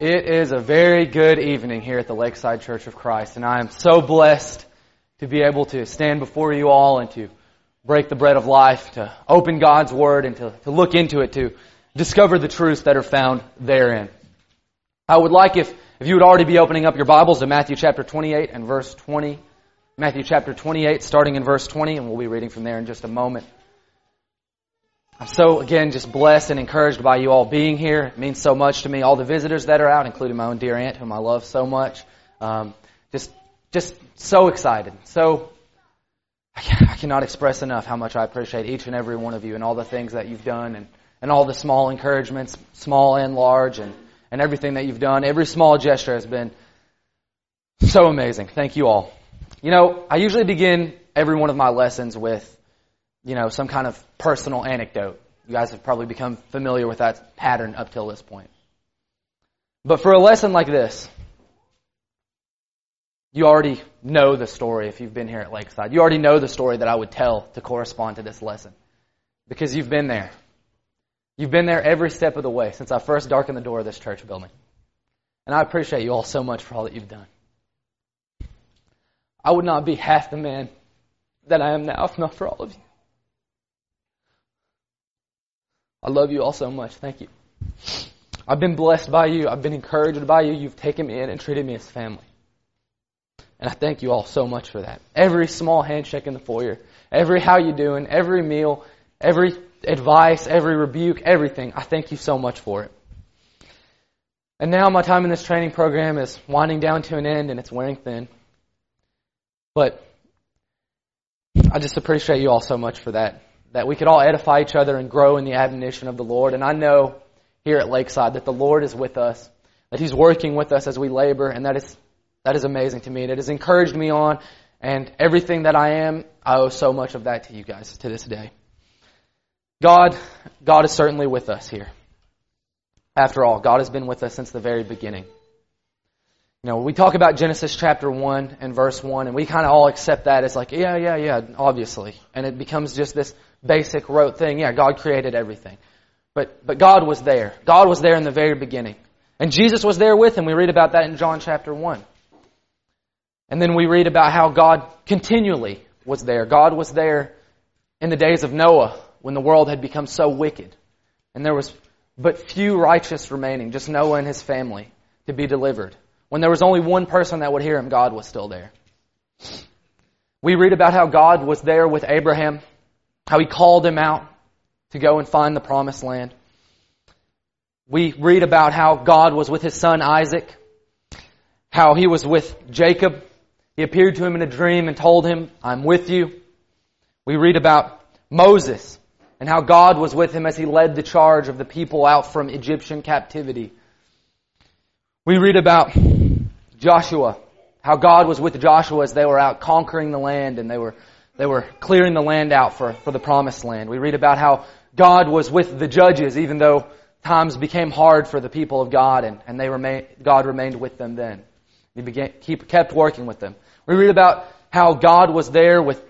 It is a very good evening here at the Lakeside Church of Christ, and I am so blessed to be able to stand before you all and to break the bread of life, to open God's Word, and to, to look into it, to discover the truths that are found therein. I would like if, if you would already be opening up your Bibles to Matthew chapter 28 and verse 20. Matthew chapter 28, starting in verse 20, and we'll be reading from there in just a moment. I'm so, again, just blessed and encouraged by you all being here. It means so much to me. All the visitors that are out, including my own dear aunt, whom I love so much. Um, just, just so excited. So, I cannot express enough how much I appreciate each and every one of you and all the things that you've done and, and all the small encouragements, small and large, and, and everything that you've done. Every small gesture has been so amazing. Thank you all. You know, I usually begin every one of my lessons with you know, some kind of personal anecdote. You guys have probably become familiar with that pattern up till this point. But for a lesson like this, you already know the story if you've been here at Lakeside. You already know the story that I would tell to correspond to this lesson. Because you've been there. You've been there every step of the way since I first darkened the door of this church building. And I appreciate you all so much for all that you've done. I would not be half the man that I am now if not for all of you. I love you all so much. Thank you. I've been blessed by you. I've been encouraged by you. You've taken me in and treated me as family. And I thank you all so much for that. Every small handshake in the foyer, every how you doing, every meal, every advice, every rebuke, everything. I thank you so much for it. And now my time in this training program is winding down to an end and it's wearing thin. But I just appreciate you all so much for that that we could all edify each other and grow in the admonition of the Lord. And I know here at Lakeside that the Lord is with us, that He's working with us as we labor, and that is, that is amazing to me. And it has encouraged me on, and everything that I am, I owe so much of that to you guys to this day. God, God is certainly with us here. After all, God has been with us since the very beginning. You know, we talk about Genesis chapter 1 and verse 1, and we kind of all accept that as like, yeah, yeah, yeah, obviously. And it becomes just this basic rote thing. Yeah, God created everything. But, but God was there. God was there in the very beginning. And Jesus was there with him. We read about that in John chapter 1. And then we read about how God continually was there. God was there in the days of Noah when the world had become so wicked. And there was but few righteous remaining, just Noah and his family to be delivered. When there was only one person that would hear him, God was still there. We read about how God was there with Abraham how he called him out to go and find the promised land. We read about how God was with his son Isaac, how he was with Jacob. He appeared to him in a dream and told him, I'm with you. We read about Moses and how God was with him as he led the charge of the people out from Egyptian captivity. We read about Joshua, how God was with Joshua as they were out conquering the land and they were they were clearing the land out for, for the promised land. We read about how God was with the judges, even though times became hard for the people of God, and, and they remain, God remained with them then. He began, keep, kept working with them. We read about how God was there with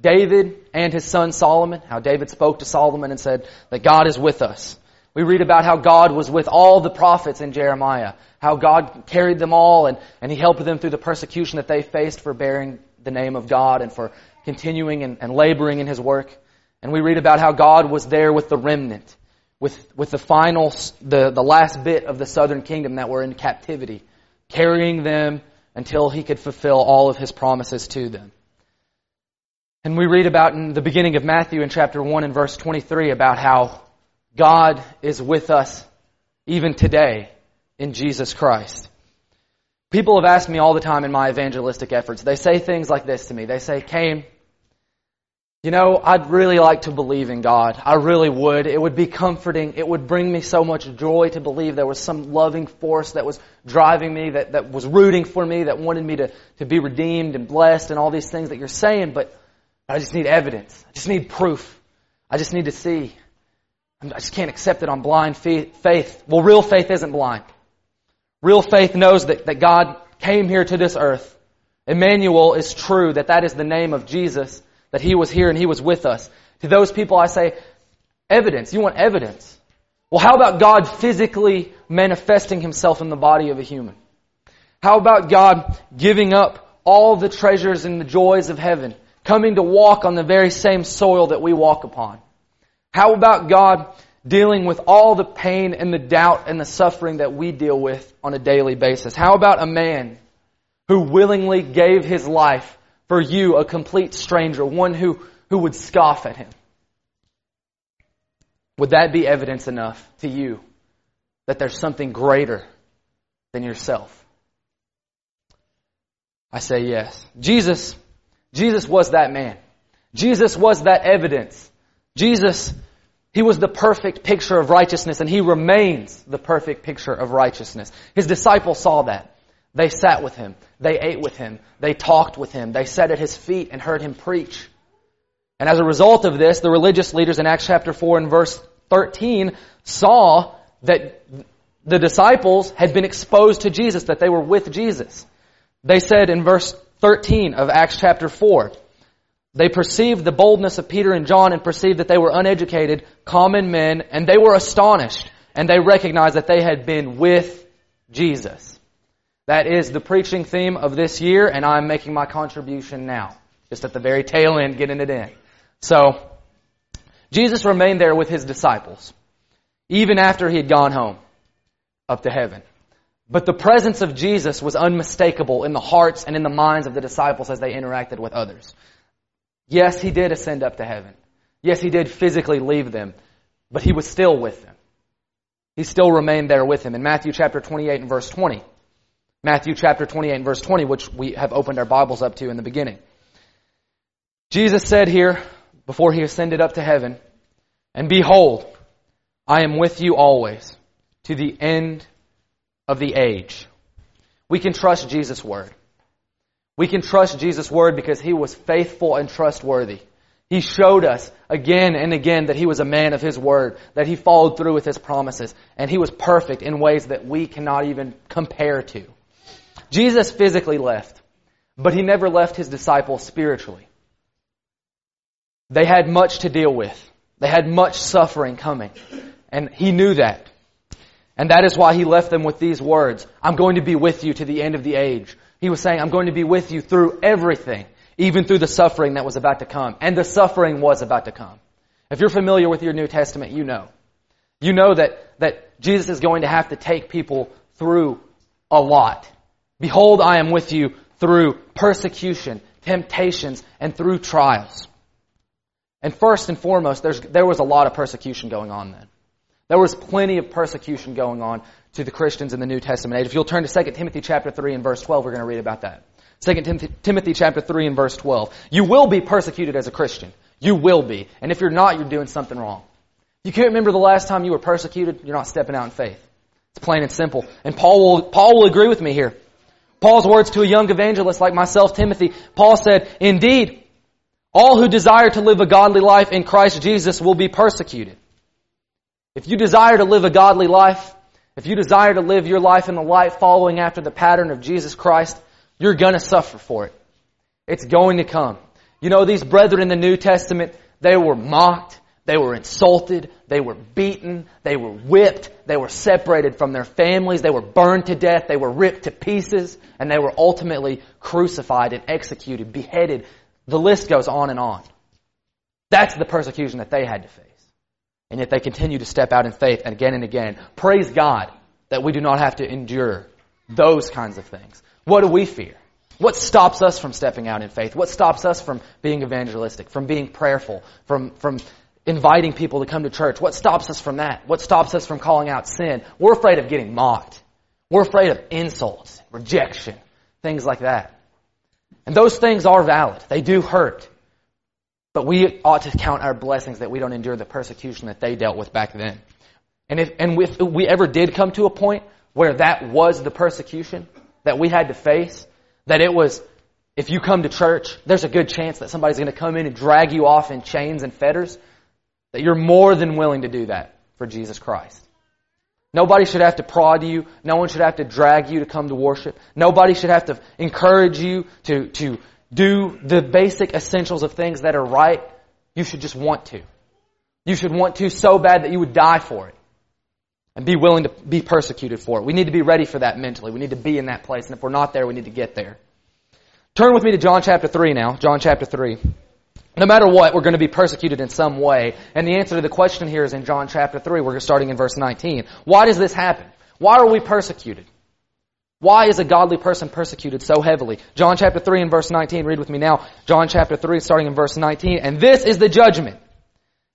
David and his son Solomon, how David spoke to Solomon and said that God is with us. We read about how God was with all the prophets in Jeremiah, how God carried them all and, and He helped them through the persecution that they faced for bearing the name of God and for continuing and, and laboring in his work. And we read about how God was there with the remnant, with, with the final, the, the last bit of the southern kingdom that were in captivity, carrying them until he could fulfill all of his promises to them. And we read about in the beginning of Matthew in chapter 1 and verse 23 about how God is with us even today in Jesus Christ. People have asked me all the time in my evangelistic efforts. They say things like this to me. They say, Kane, you know, I'd really like to believe in God. I really would. It would be comforting. It would bring me so much joy to believe there was some loving force that was driving me, that, that was rooting for me, that wanted me to, to be redeemed and blessed and all these things that you're saying, but I just need evidence. I just need proof. I just need to see. I just can't accept it on blind faith. Well, real faith isn't blind. Real faith knows that, that God came here to this earth. Emmanuel is true, that that is the name of Jesus, that He was here and He was with us. To those people I say, evidence. You want evidence. Well, how about God physically manifesting himself in the body of a human? How about God giving up all the treasures and the joys of heaven, coming to walk on the very same soil that we walk upon? How about God dealing with all the pain and the doubt and the suffering that we deal with on a daily basis? How about a man who willingly gave his life for you, a complete stranger, one who, who would scoff at him? Would that be evidence enough to you that there's something greater than yourself? I say yes. Jesus, Jesus was that man. Jesus was that evidence. Jesus, he was the perfect picture of righteousness and he remains the perfect picture of righteousness. His disciples saw that. They sat with him. They ate with him. They talked with him. They sat at his feet and heard him preach. And as a result of this, the religious leaders in Acts chapter 4 and verse 13 saw that the disciples had been exposed to Jesus, that they were with Jesus. They said in verse 13 of Acts chapter 4, they perceived the boldness of Peter and John and perceived that they were uneducated, common men, and they were astonished, and they recognized that they had been with Jesus. That is the preaching theme of this year, and I'm making my contribution now. Just at the very tail end, getting it in. So, Jesus remained there with his disciples, even after he had gone home, up to heaven. But the presence of Jesus was unmistakable in the hearts and in the minds of the disciples as they interacted with others. Yes, he did ascend up to heaven. Yes, he did physically leave them, but he was still with them. He still remained there with them. In Matthew chapter 28 and verse 20, Matthew chapter 28 and verse 20, which we have opened our Bibles up to in the beginning. Jesus said here, before he ascended up to heaven, And behold, I am with you always, to the end of the age. We can trust Jesus' word. We can trust Jesus' word because he was faithful and trustworthy. He showed us again and again that he was a man of his word, that he followed through with his promises, and he was perfect in ways that we cannot even compare to. Jesus physically left, but he never left his disciples spiritually. They had much to deal with. They had much suffering coming. And he knew that. And that is why he left them with these words I'm going to be with you to the end of the age. He was saying, I'm going to be with you through everything, even through the suffering that was about to come. And the suffering was about to come. If you're familiar with your New Testament, you know. You know that, that Jesus is going to have to take people through a lot. Behold, I am with you through persecution, temptations, and through trials. And first and foremost, there was a lot of persecution going on then. There was plenty of persecution going on to the Christians in the New Testament age. If you'll turn to 2 Timothy chapter 3 and verse 12, we're going to read about that. 2 Timothy chapter 3 and verse 12. You will be persecuted as a Christian. You will be. And if you're not, you're doing something wrong. You can't remember the last time you were persecuted, you're not stepping out in faith. It's plain and simple. And Paul will, Paul will agree with me here. Paul's words to a young evangelist like myself, Timothy, Paul said, Indeed, all who desire to live a godly life in Christ Jesus will be persecuted. If you desire to live a godly life, if you desire to live your life in the light following after the pattern of Jesus Christ, you're going to suffer for it. It's going to come. You know, these brethren in the New Testament, they were mocked, they were insulted, they were beaten, they were whipped, they were separated from their families, they were burned to death, they were ripped to pieces, and they were ultimately crucified and executed, beheaded. The list goes on and on. That's the persecution that they had to face. And yet they continue to step out in faith again and again. Praise God that we do not have to endure those kinds of things. What do we fear? What stops us from stepping out in faith? What stops us from being evangelistic, from being prayerful, from, from inviting people to come to church? What stops us from that? What stops us from calling out sin? We're afraid of getting mocked. We're afraid of insults, rejection, things like that. And those things are valid. They do hurt. But we ought to count our blessings that we don't endure the persecution that they dealt with back then. And if, and if we ever did come to a point where that was the persecution that we had to face, that it was, if you come to church, there's a good chance that somebody's going to come in and drag you off in chains and fetters, that you're more than willing to do that for Jesus Christ. Nobody should have to prod you. No one should have to drag you to come to worship. Nobody should have to encourage you to, to do the basic essentials of things that are right, you should just want to. You should want to so bad that you would die for it. and be willing to be persecuted for it. We need to be ready for that mentally. We need to be in that place. And if we're not there, we need to get there. Turn with me to John chapter 3 now. John chapter 3. No matter what, we're going to be persecuted in some way. And the answer to the question here is in John chapter 3. We're starting in verse 19. Why does this happen? Why are we persecuted? Why is a godly person persecuted so heavily? John chapter 3 and verse 19. Read with me now. John chapter 3 starting in verse 19. And this is the judgment.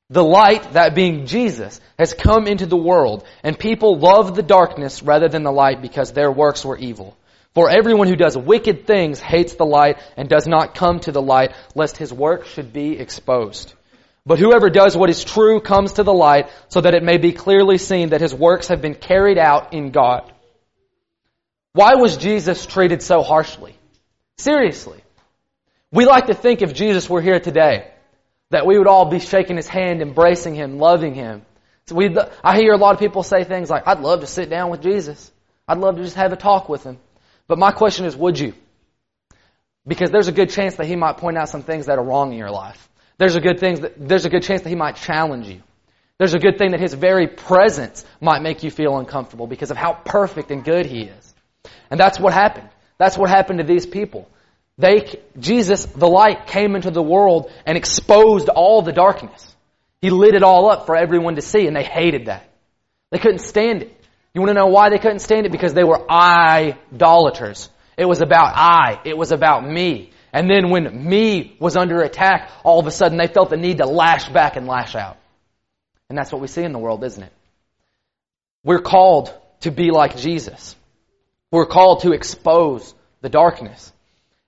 The light, that being Jesus, has come into the world, and people love the darkness rather than the light because their works were evil. For everyone who does wicked things hates the light and does not come to the light, lest his work should be exposed. But whoever does what is true comes to the light, so that it may be clearly seen that his works have been carried out in God. Why was Jesus treated so harshly? Seriously. We like to think if Jesus were here today, that we would all be shaking his hand, embracing him, loving him. So we, I hear a lot of people say things like, I'd love to sit down with Jesus. I'd love to just have a talk with him. But my question is, would you? Because there's a good chance that he might point out some things that are wrong in your life. There's a good things that, there's a good chance that he might challenge you. There's a good thing that his very presence might make you feel uncomfortable because of how perfect and good he is. And that's what happened. That's what happened to these people. They, Jesus, the light, came into the world and exposed all the darkness. He lit it all up for everyone to see, and they hated that. They couldn't stand it. You want to know why they couldn't stand it? Because they were idolaters. It was about I. It was about me. And then when me was under attack, all of a sudden they felt the need to lash back and lash out. And that's what we see in the world, isn't it? We're called to be like Jesus. We're called to expose the darkness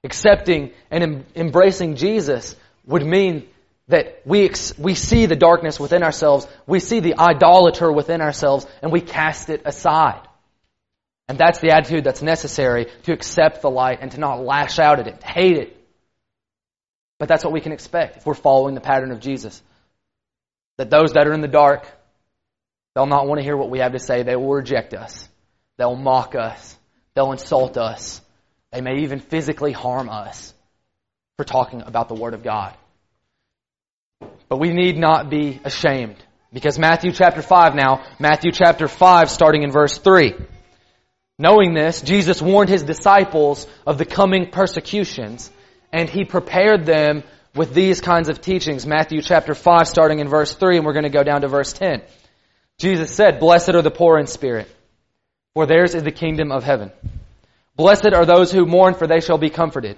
accepting and em- embracing Jesus would mean that we, ex- we see the darkness within ourselves, we see the idolater within ourselves, and we cast it aside. And that's the attitude that's necessary to accept the light and to not lash out at it, to hate it. But that's what we can expect if we're following the pattern of Jesus. That those that are in the dark, they'll not want to hear what we have to say. They will reject us. They'll mock us. They'll insult us. They may even physically harm us for talking about the Word of God. But we need not be ashamed. Because Matthew chapter 5 now, Matthew chapter 5 starting in verse 3. Knowing this, Jesus warned his disciples of the coming persecutions, and he prepared them with these kinds of teachings. Matthew chapter 5 starting in verse 3, and we're going to go down to verse 10. Jesus said, Blessed are the poor in spirit, for theirs is the kingdom of heaven. Blessed are those who mourn, for they shall be comforted.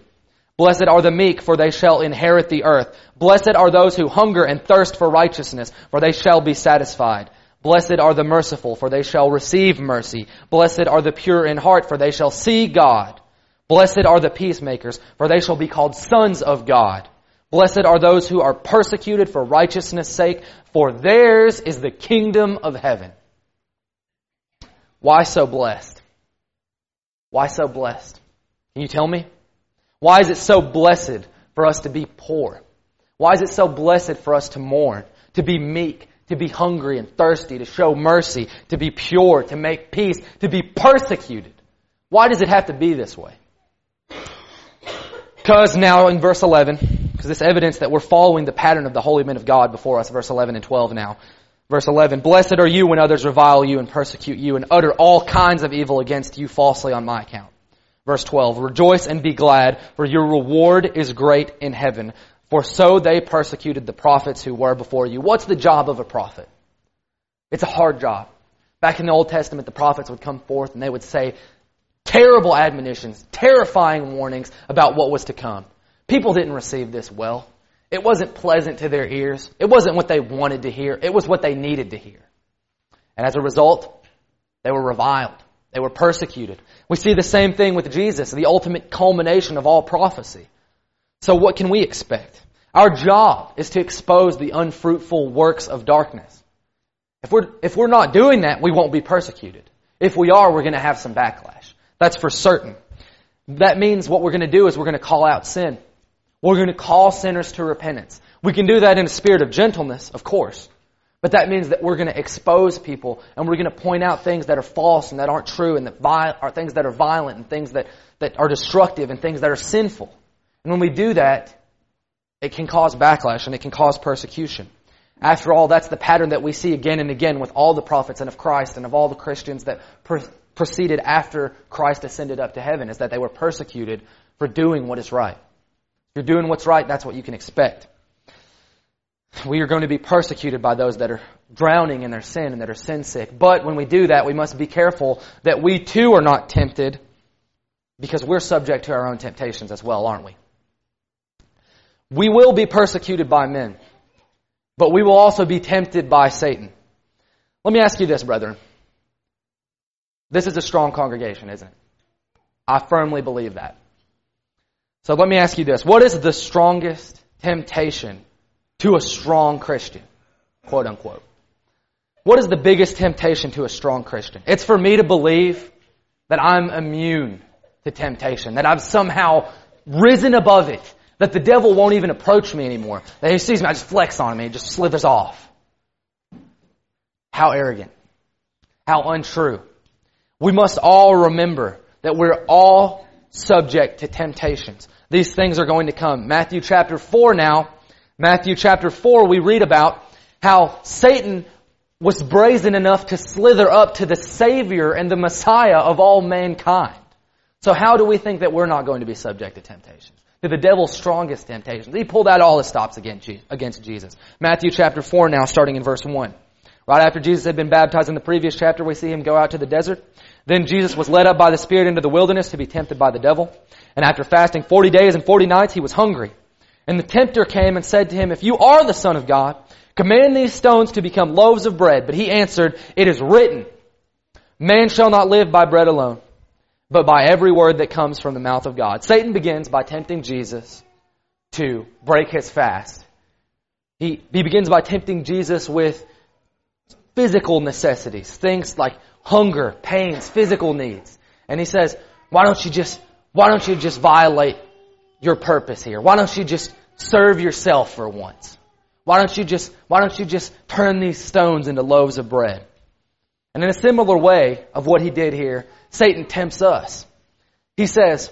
Blessed are the meek, for they shall inherit the earth. Blessed are those who hunger and thirst for righteousness, for they shall be satisfied. Blessed are the merciful, for they shall receive mercy. Blessed are the pure in heart, for they shall see God. Blessed are the peacemakers, for they shall be called sons of God. Blessed are those who are persecuted for righteousness' sake, for theirs is the kingdom of heaven. Why so blessed? Why so blessed? Can you tell me? Why is it so blessed for us to be poor? Why is it so blessed for us to mourn, to be meek, to be hungry and thirsty, to show mercy, to be pure, to make peace, to be persecuted? Why does it have to be this way? Because now in verse 11, because this evidence that we're following the pattern of the holy men of God before us, verse 11 and 12 now. Verse 11, Blessed are you when others revile you and persecute you and utter all kinds of evil against you falsely on my account. Verse 12, Rejoice and be glad, for your reward is great in heaven. For so they persecuted the prophets who were before you. What's the job of a prophet? It's a hard job. Back in the Old Testament, the prophets would come forth and they would say terrible admonitions, terrifying warnings about what was to come. People didn't receive this well. It wasn't pleasant to their ears. It wasn't what they wanted to hear. It was what they needed to hear. And as a result, they were reviled. They were persecuted. We see the same thing with Jesus, the ultimate culmination of all prophecy. So what can we expect? Our job is to expose the unfruitful works of darkness. If we're, if we're not doing that, we won't be persecuted. If we are, we're going to have some backlash. That's for certain. That means what we're going to do is we're going to call out sin. We're going to call sinners to repentance. We can do that in a spirit of gentleness, of course. But that means that we're going to expose people and we're going to point out things that are false and that aren't true and that are things that are violent and things that, that are destructive and things that are sinful. And when we do that, it can cause backlash and it can cause persecution. After all, that's the pattern that we see again and again with all the prophets and of Christ and of all the Christians that pre- proceeded after Christ ascended up to heaven, is that they were persecuted for doing what is right. If you're doing what's right, that's what you can expect. We are going to be persecuted by those that are drowning in their sin and that are sin sick. But when we do that, we must be careful that we too are not tempted because we're subject to our own temptations as well, aren't we? We will be persecuted by men, but we will also be tempted by Satan. Let me ask you this, brethren. This is a strong congregation, isn't it? I firmly believe that. So let me ask you this. What is the strongest temptation to a strong Christian? Quote unquote. What is the biggest temptation to a strong Christian? It's for me to believe that I'm immune to temptation, that I've somehow risen above it, that the devil won't even approach me anymore. That he sees me, I just flex on him, he just slithers off. How arrogant. How untrue. We must all remember that we're all subject to temptations. These things are going to come. Matthew chapter 4 now, Matthew chapter 4, we read about how Satan was brazen enough to slither up to the Savior and the Messiah of all mankind. So how do we think that we're not going to be subject to temptations? To the devil's strongest temptations. He pulled out all his stops against Jesus. Matthew chapter 4 now, starting in verse 1. Right after Jesus had been baptized in the previous chapter, we see him go out to the desert. Then Jesus was led up by the Spirit into the wilderness to be tempted by the devil. And after fasting 40 days and 40 nights, he was hungry. And the tempter came and said to him, If you are the Son of God, command these stones to become loaves of bread. But he answered, It is written, Man shall not live by bread alone, but by every word that comes from the mouth of God. Satan begins by tempting Jesus to break his fast. He, he begins by tempting Jesus with physical necessities, things like hunger, pains, physical needs. And he says, why don't you just, why don't you just violate your purpose here? Why don't you just serve yourself for once? Why don't you just, why don't you just turn these stones into loaves of bread? And in a similar way of what he did here, Satan tempts us. He says,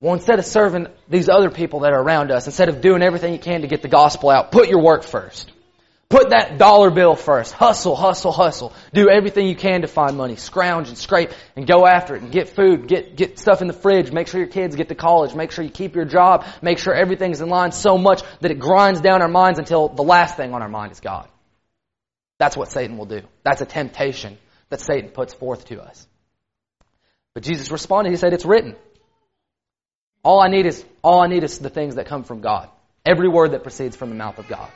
well, instead of serving these other people that are around us, instead of doing everything you can to get the gospel out, put your work first. Put that dollar bill first. Hustle, hustle, hustle. Do everything you can to find money. Scrounge and scrape and go after it and get food, get, get stuff in the fridge. Make sure your kids get to college. Make sure you keep your job. Make sure everything's in line so much that it grinds down our minds until the last thing on our mind is God. That's what Satan will do. That's a temptation that Satan puts forth to us. But Jesus responded, He said, It's written. All I need is, all I need is the things that come from God. Every word that proceeds from the mouth of God.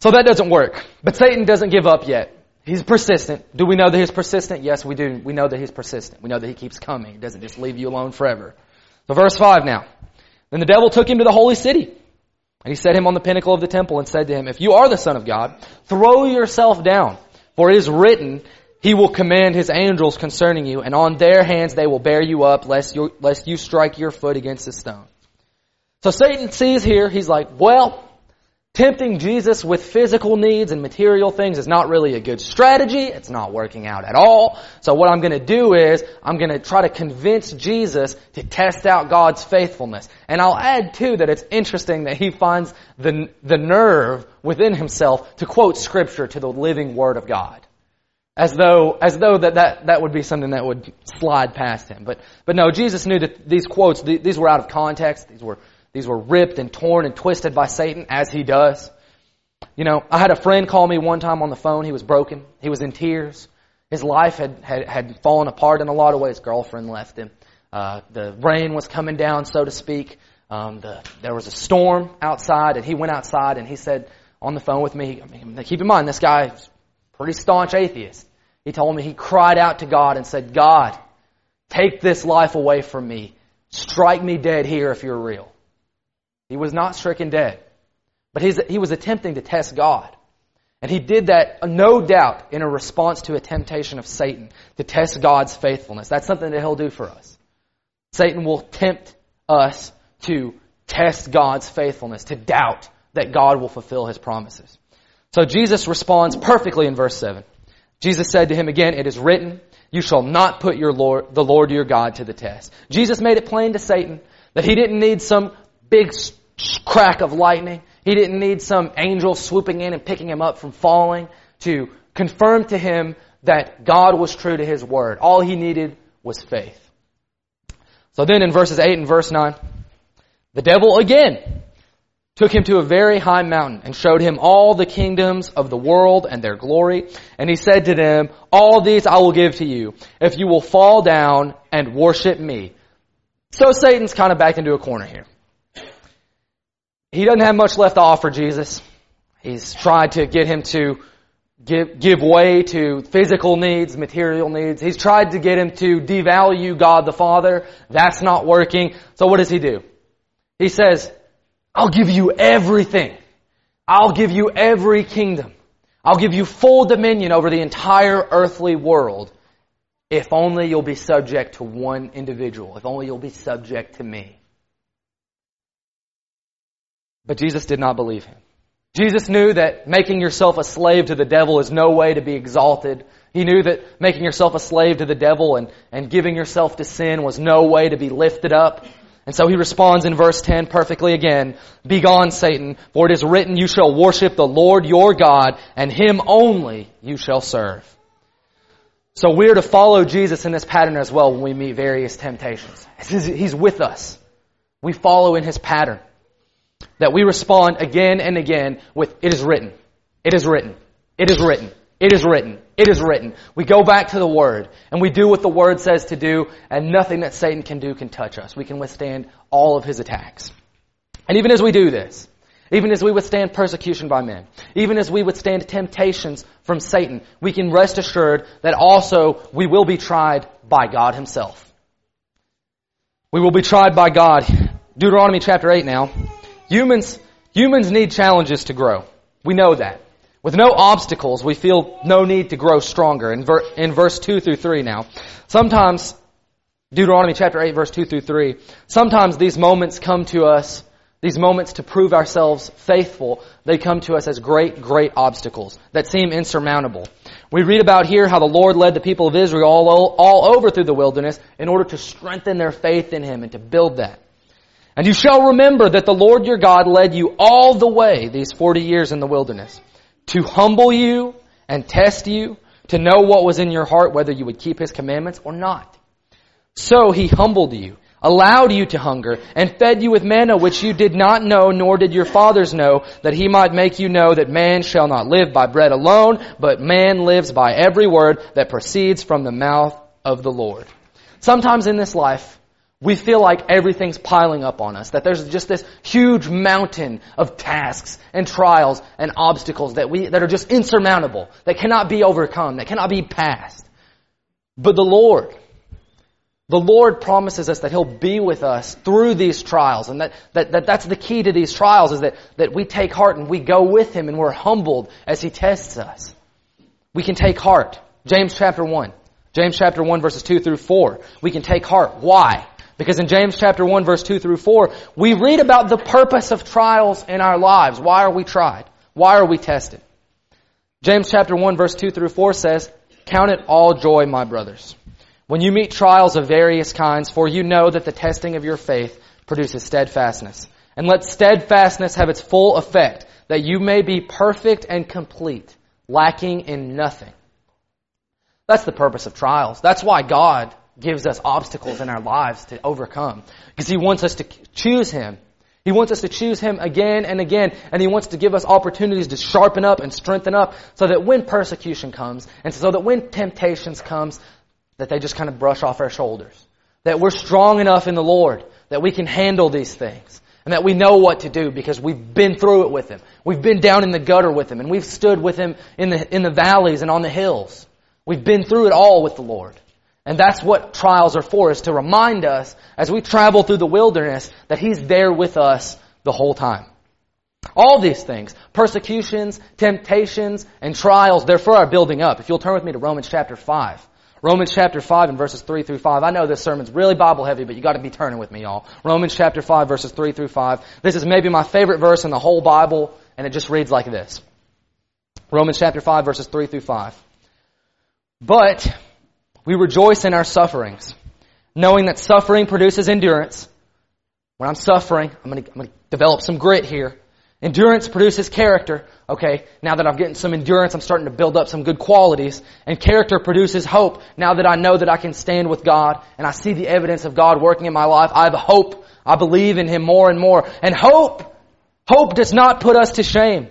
So that doesn't work. But Satan doesn't give up yet. He's persistent. Do we know that he's persistent? Yes, we do. We know that he's persistent. We know that he keeps coming. He doesn't just leave you alone forever. So verse 5 now. Then the devil took him to the holy city. And he set him on the pinnacle of the temple and said to him, If you are the Son of God, throw yourself down. For it is written, He will command His angels concerning you, and on their hands they will bear you up, lest you, lest you strike your foot against a stone. So Satan sees here, he's like, well, Tempting Jesus with physical needs and material things is not really a good strategy. It's not working out at all. So what I'm going to do is I'm going to try to convince Jesus to test out God's faithfulness. And I'll add too that it's interesting that he finds the, the nerve within himself to quote scripture to the living word of God. As though, as though that, that, that would be something that would slide past him. But, but no, Jesus knew that these quotes, these were out of context. These were these were ripped and torn and twisted by Satan, as he does. You know, I had a friend call me one time on the phone. He was broken. He was in tears. His life had, had, had fallen apart in a lot of ways. Girlfriend left him. Uh, the rain was coming down, so to speak. Um, the, there was a storm outside, and he went outside and he said on the phone with me, I mean, keep in mind, this guy is pretty staunch atheist. He told me he cried out to God and said, God, take this life away from me. Strike me dead here if you're real. He was not stricken dead. But he was attempting to test God. And he did that, no doubt, in a response to a temptation of Satan to test God's faithfulness. That's something that he'll do for us. Satan will tempt us to test God's faithfulness, to doubt that God will fulfill his promises. So Jesus responds perfectly in verse 7. Jesus said to him again, It is written, You shall not put your Lord, the Lord your God to the test. Jesus made it plain to Satan that he didn't need some big crack of lightning. He didn't need some angel swooping in and picking him up from falling to confirm to him that God was true to his word. All he needed was faith. So then in verses 8 and verse 9, the devil again took him to a very high mountain and showed him all the kingdoms of the world and their glory. And he said to them, all these I will give to you if you will fall down and worship me. So Satan's kind of backed into a corner here. He doesn't have much left to offer Jesus. He's tried to get him to give, give way to physical needs, material needs. He's tried to get him to devalue God the Father. That's not working. So what does he do? He says, I'll give you everything. I'll give you every kingdom. I'll give you full dominion over the entire earthly world if only you'll be subject to one individual. If only you'll be subject to me. But Jesus did not believe him. Jesus knew that making yourself a slave to the devil is no way to be exalted. He knew that making yourself a slave to the devil and, and giving yourself to sin was no way to be lifted up. And so he responds in verse 10 perfectly again, Begone, Satan, for it is written, You shall worship the Lord your God, and him only you shall serve. So we're to follow Jesus in this pattern as well when we meet various temptations. He's with us. We follow in his pattern. That we respond again and again with, It is written. It is written. It is written. It is written. It is written. We go back to the Word and we do what the Word says to do and nothing that Satan can do can touch us. We can withstand all of his attacks. And even as we do this, even as we withstand persecution by men, even as we withstand temptations from Satan, we can rest assured that also we will be tried by God Himself. We will be tried by God. Deuteronomy chapter 8 now. Humans, humans need challenges to grow. We know that. With no obstacles, we feel no need to grow stronger. In, ver- in verse 2 through 3 now, sometimes, Deuteronomy chapter 8 verse 2 through 3, sometimes these moments come to us, these moments to prove ourselves faithful, they come to us as great, great obstacles that seem insurmountable. We read about here how the Lord led the people of Israel all, all over through the wilderness in order to strengthen their faith in Him and to build that. And you shall remember that the Lord your God led you all the way these 40 years in the wilderness to humble you and test you, to know what was in your heart, whether you would keep his commandments or not. So he humbled you, allowed you to hunger, and fed you with manna which you did not know, nor did your fathers know, that he might make you know that man shall not live by bread alone, but man lives by every word that proceeds from the mouth of the Lord. Sometimes in this life, we feel like everything's piling up on us, that there's just this huge mountain of tasks and trials and obstacles that we, that are just insurmountable, that cannot be overcome, that cannot be passed. But the Lord, the Lord promises us that He'll be with us through these trials, and that, that, that that's the key to these trials is that, that we take heart and we go with Him and we're humbled as He tests us. We can take heart. James chapter 1. James chapter 1 verses 2 through 4. We can take heart. Why? Because in James chapter 1 verse 2 through 4, we read about the purpose of trials in our lives. Why are we tried? Why are we tested? James chapter 1 verse 2 through 4 says, Count it all joy, my brothers, when you meet trials of various kinds, for you know that the testing of your faith produces steadfastness. And let steadfastness have its full effect, that you may be perfect and complete, lacking in nothing. That's the purpose of trials. That's why God gives us obstacles in our lives to overcome. Because He wants us to choose Him. He wants us to choose Him again and again, and He wants to give us opportunities to sharpen up and strengthen up so that when persecution comes, and so that when temptations comes, that they just kind of brush off our shoulders. That we're strong enough in the Lord that we can handle these things. And that we know what to do because we've been through it with Him. We've been down in the gutter with Him, and we've stood with Him in the, in the valleys and on the hills. We've been through it all with the Lord. And that's what trials are for, is to remind us as we travel through the wilderness that He's there with us the whole time. All these things, persecutions, temptations, and trials, they're for our building up. If you'll turn with me to Romans chapter 5. Romans chapter 5 and verses 3 through 5. I know this sermon's really Bible heavy, but you gotta be turning with me, y'all. Romans chapter 5 verses 3 through 5. This is maybe my favorite verse in the whole Bible, and it just reads like this. Romans chapter 5 verses 3 through 5. But, we rejoice in our sufferings, knowing that suffering produces endurance. When I'm suffering, I'm going to develop some grit here. Endurance produces character. Okay, now that I'm getting some endurance, I'm starting to build up some good qualities. And character produces hope. Now that I know that I can stand with God and I see the evidence of God working in my life, I have hope. I believe in Him more and more. And hope, hope does not put us to shame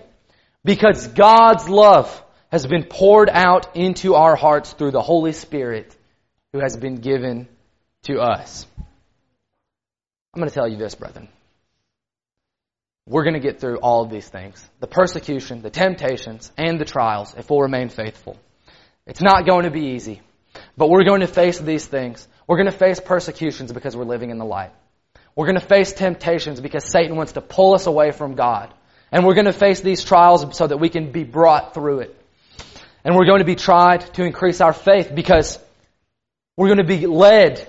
because God's love has been poured out into our hearts through the Holy Spirit who has been given to us. I'm going to tell you this, brethren. We're going to get through all of these things the persecution, the temptations, and the trials if we'll remain faithful. It's not going to be easy, but we're going to face these things. We're going to face persecutions because we're living in the light. We're going to face temptations because Satan wants to pull us away from God. And we're going to face these trials so that we can be brought through it. And we're going to be tried to increase our faith because we're going to be led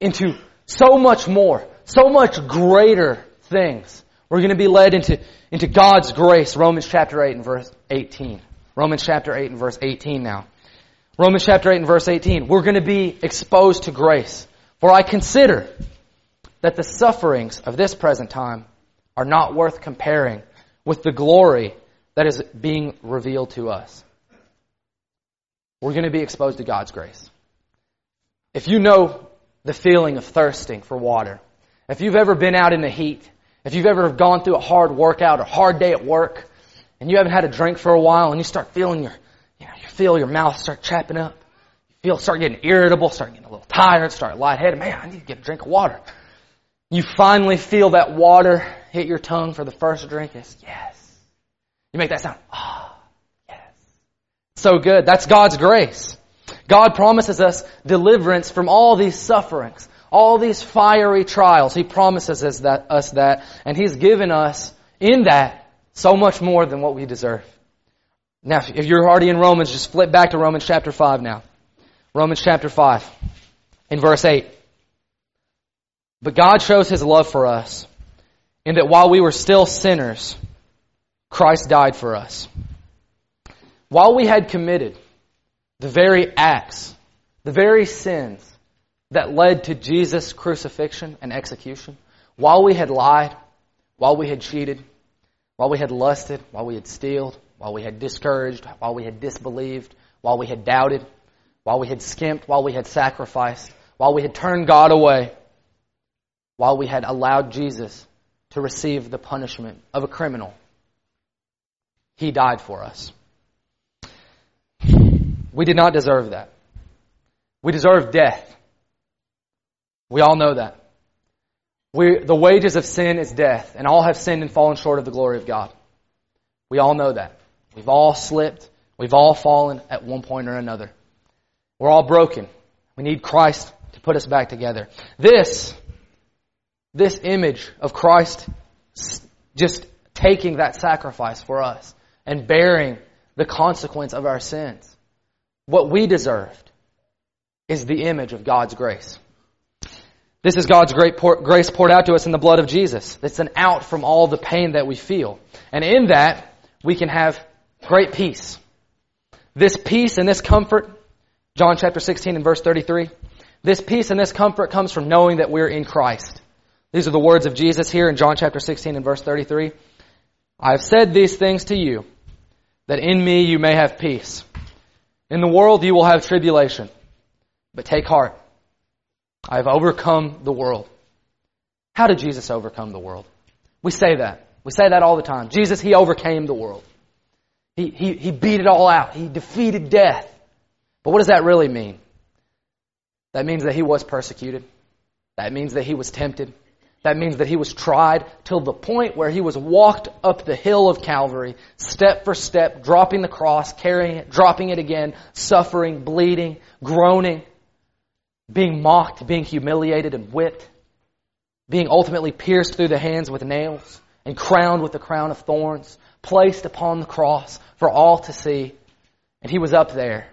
into so much more, so much greater things. We're going to be led into, into God's grace. Romans chapter 8 and verse 18. Romans chapter 8 and verse 18 now. Romans chapter 8 and verse 18. We're going to be exposed to grace. For I consider that the sufferings of this present time are not worth comparing with the glory that is being revealed to us. We're going to be exposed to God's grace. If you know the feeling of thirsting for water, if you've ever been out in the heat if you've ever gone through a hard workout or hard day at work and you haven't had a drink for a while and you start feeling your, you know, you feel your mouth start chapping up, you feel, start getting irritable, start getting a little tired, start lightheaded, man, I need to get a drink of water. You finally feel that water hit your tongue for the first drink. It's yes. You make that sound. Ah, oh. So good. That's God's grace. God promises us deliverance from all these sufferings all these fiery trials. He promises us that, us that, and He's given us in that so much more than what we deserve. Now, if you're already in Romans, just flip back to Romans chapter 5 now. Romans chapter 5, in verse 8. But God shows His love for us in that while we were still sinners, Christ died for us. While we had committed the very acts, the very sins that led to Jesus' crucifixion and execution, while we had lied, while we had cheated, while we had lusted, while we had stealed, while we had discouraged, while we had disbelieved, while we had doubted, while we had skimped, while we had sacrificed, while we had turned God away, while we had allowed Jesus to receive the punishment of a criminal, He died for us. We did not deserve that. We deserve death. We all know that. We, the wages of sin is death, and all have sinned and fallen short of the glory of God. We all know that. We've all slipped. We've all fallen at one point or another. We're all broken. We need Christ to put us back together. This, this image of Christ just taking that sacrifice for us and bearing the consequence of our sins, what we deserved, is the image of God's grace. This is God's great pour, grace poured out to us in the blood of Jesus. It's an out from all the pain that we feel. And in that, we can have great peace. This peace and this comfort, John chapter 16 and verse 33, this peace and this comfort comes from knowing that we're in Christ. These are the words of Jesus here in John chapter 16 and verse 33. I have said these things to you, that in me you may have peace. In the world you will have tribulation, but take heart. I have overcome the world. How did Jesus overcome the world? We say that. We say that all the time. Jesus, He overcame the world. He, he, he beat it all out. He defeated death. But what does that really mean? That means that He was persecuted. That means that He was tempted. That means that He was tried till the point where He was walked up the hill of Calvary, step for step, dropping the cross, carrying it, dropping it again, suffering, bleeding, groaning being mocked, being humiliated and whipped, being ultimately pierced through the hands with nails, and crowned with the crown of thorns, placed upon the cross for all to see. And he was up there.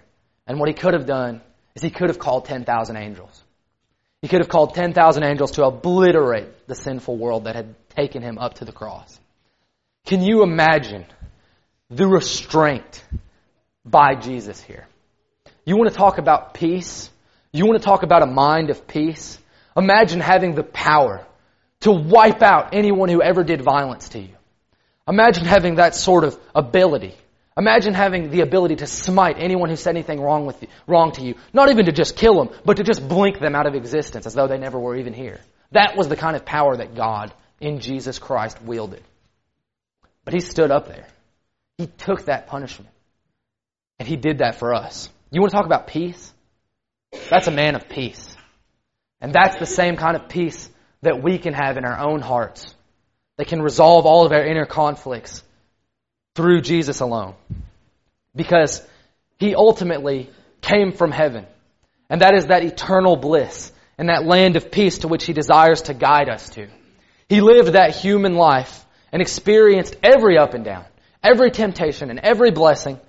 And what he could have done is he could have called 10,000 angels. He could have called 10,000 angels to obliterate the sinful world that had taken him up to the cross. Can you imagine the restraint by Jesus here? You want to talk about peace? You want to talk about a mind of peace? Imagine having the power to wipe out anyone who ever did violence to you. Imagine having that sort of ability. Imagine having the ability to smite anyone who said anything wrong with you, wrong to you. Not even to just kill them, but to just blink them out of existence as though they never were even here. That was the kind of power that God in Jesus Christ wielded. But he stood up there. He took that punishment. And he did that for us. You want to talk about peace? That's a man of peace. And that's the same kind of peace that we can have in our own hearts that can resolve all of our inner conflicts through Jesus alone. Because he ultimately came from heaven. And that is that eternal bliss and that land of peace to which he desires to guide us to. He lived that human life and experienced every up and down, every temptation and every blessing.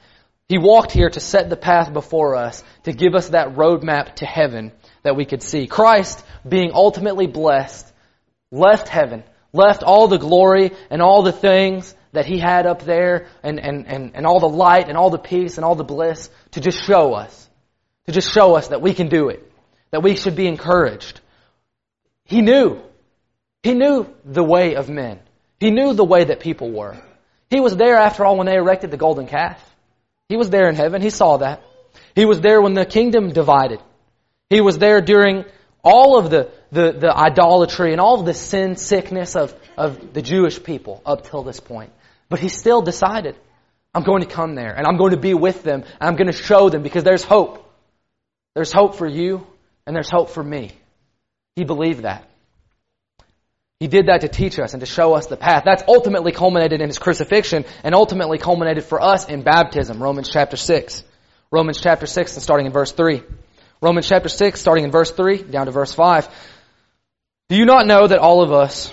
He walked here to set the path before us, to give us that roadmap to heaven that we could see. Christ, being ultimately blessed, left heaven left all the glory and all the things that he had up there and, and, and, and all the light and all the peace and all the bliss to just show us. To just show us that we can do it. That we should be encouraged. He knew. He knew the way of men. He knew the way that people were. He was there after all when they erected the golden calf. He was there in heaven. He saw that. He was there when the kingdom divided. He was there during all of the, the, the idolatry and all of the sin sickness of, of the Jewish people up till this point. But he still decided, I'm going to come there and I'm going to be with them and I'm going to show them because there's hope. There's hope for you and there's hope for me. He believed that. He did that to teach us and to show us the path. That's ultimately culminated in his crucifixion and ultimately culminated for us in baptism, Romans chapter 6. Romans chapter 6 and starting in verse 3. Romans chapter 6, starting in verse 3 down to verse 5. Do you not know that all of us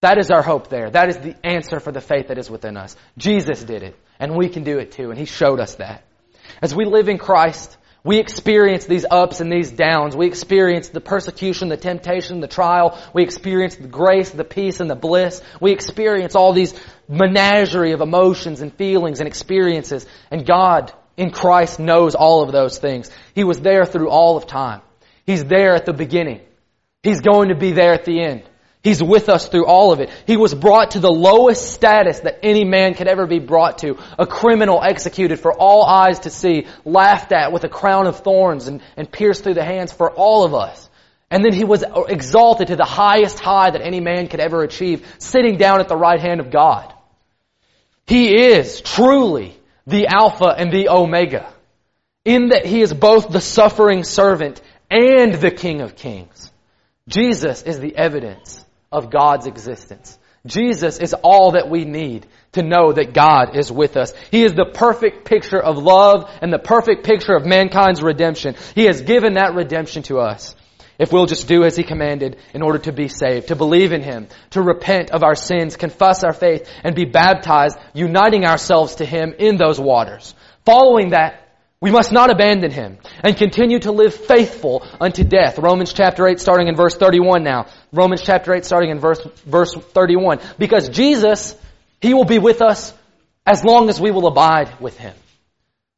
That is our hope there. That is the answer for the faith that is within us. Jesus did it, and we can do it too, and he showed us that. As we live in Christ, we experience these ups and these downs. We experience the persecution, the temptation, the trial. We experience the grace, the peace, and the bliss. We experience all these menagerie of emotions and feelings and experiences. And God in Christ knows all of those things. He was there through all of time. He's there at the beginning. He's going to be there at the end. He's with us through all of it. He was brought to the lowest status that any man could ever be brought to. A criminal executed for all eyes to see, laughed at with a crown of thorns and, and pierced through the hands for all of us. And then he was exalted to the highest high that any man could ever achieve, sitting down at the right hand of God. He is truly the Alpha and the Omega, in that he is both the suffering servant and the King of Kings. Jesus is the evidence of God's existence. Jesus is all that we need to know that God is with us. He is the perfect picture of love and the perfect picture of mankind's redemption. He has given that redemption to us. If we'll just do as He commanded in order to be saved, to believe in Him, to repent of our sins, confess our faith, and be baptized, uniting ourselves to Him in those waters. Following that, we must not abandon him and continue to live faithful unto death. Romans chapter 8 starting in verse 31 now. Romans chapter 8 starting in verse, verse 31. Because Jesus, He will be with us as long as we will abide with Him.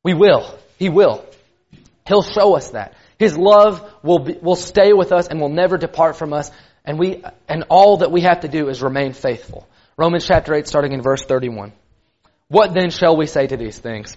We will. He will. He'll show us that. His love will, be, will stay with us and will never depart from us. And we, and all that we have to do is remain faithful. Romans chapter 8 starting in verse 31. What then shall we say to these things?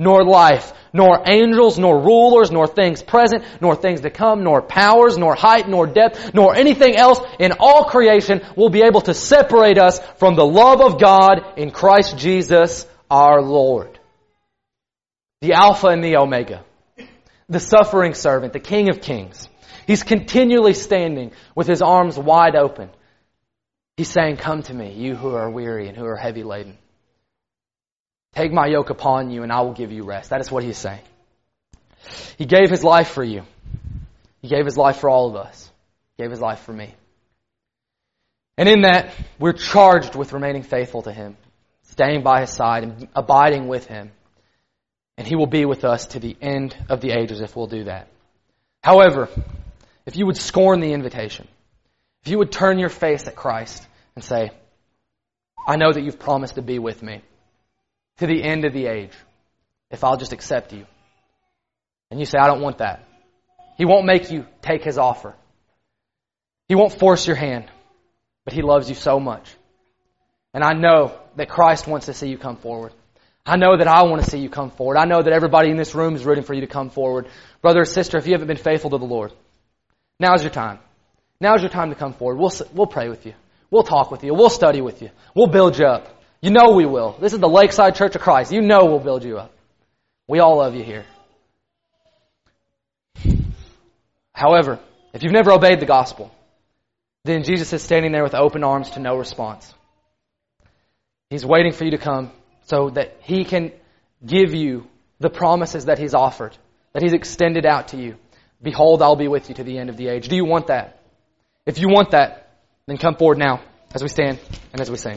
nor life, nor angels, nor rulers, nor things present, nor things to come, nor powers, nor height, nor depth, nor anything else in all creation will be able to separate us from the love of God in Christ Jesus our Lord. The Alpha and the Omega. The suffering servant, the King of Kings. He's continually standing with his arms wide open He's saying, Come to me, you who are weary and who are heavy laden. Take my yoke upon you and I will give you rest. That is what he's saying. He gave his life for you. He gave his life for all of us. He gave his life for me. And in that, we're charged with remaining faithful to him, staying by his side and abiding with him. And he will be with us to the end of the ages if we'll do that. However, if you would scorn the invitation, if you would turn your face at Christ, and say, I know that you've promised to be with me to the end of the age if I'll just accept you. And you say, I don't want that. He won't make you take his offer. He won't force your hand, but he loves you so much. And I know that Christ wants to see you come forward. I know that I want to see you come forward. I know that everybody in this room is rooting for you to come forward. Brother or sister, if you haven't been faithful to the Lord, now's your time. Now's your time to come forward. We'll, we'll pray with you. We'll talk with you. We'll study with you. We'll build you up. You know we will. This is the Lakeside Church of Christ. You know we'll build you up. We all love you here. However, if you've never obeyed the gospel, then Jesus is standing there with open arms to no response. He's waiting for you to come so that he can give you the promises that he's offered, that he's extended out to you. Behold, I'll be with you to the end of the age. Do you want that? If you want that, then come forward now as we stand and as we sing.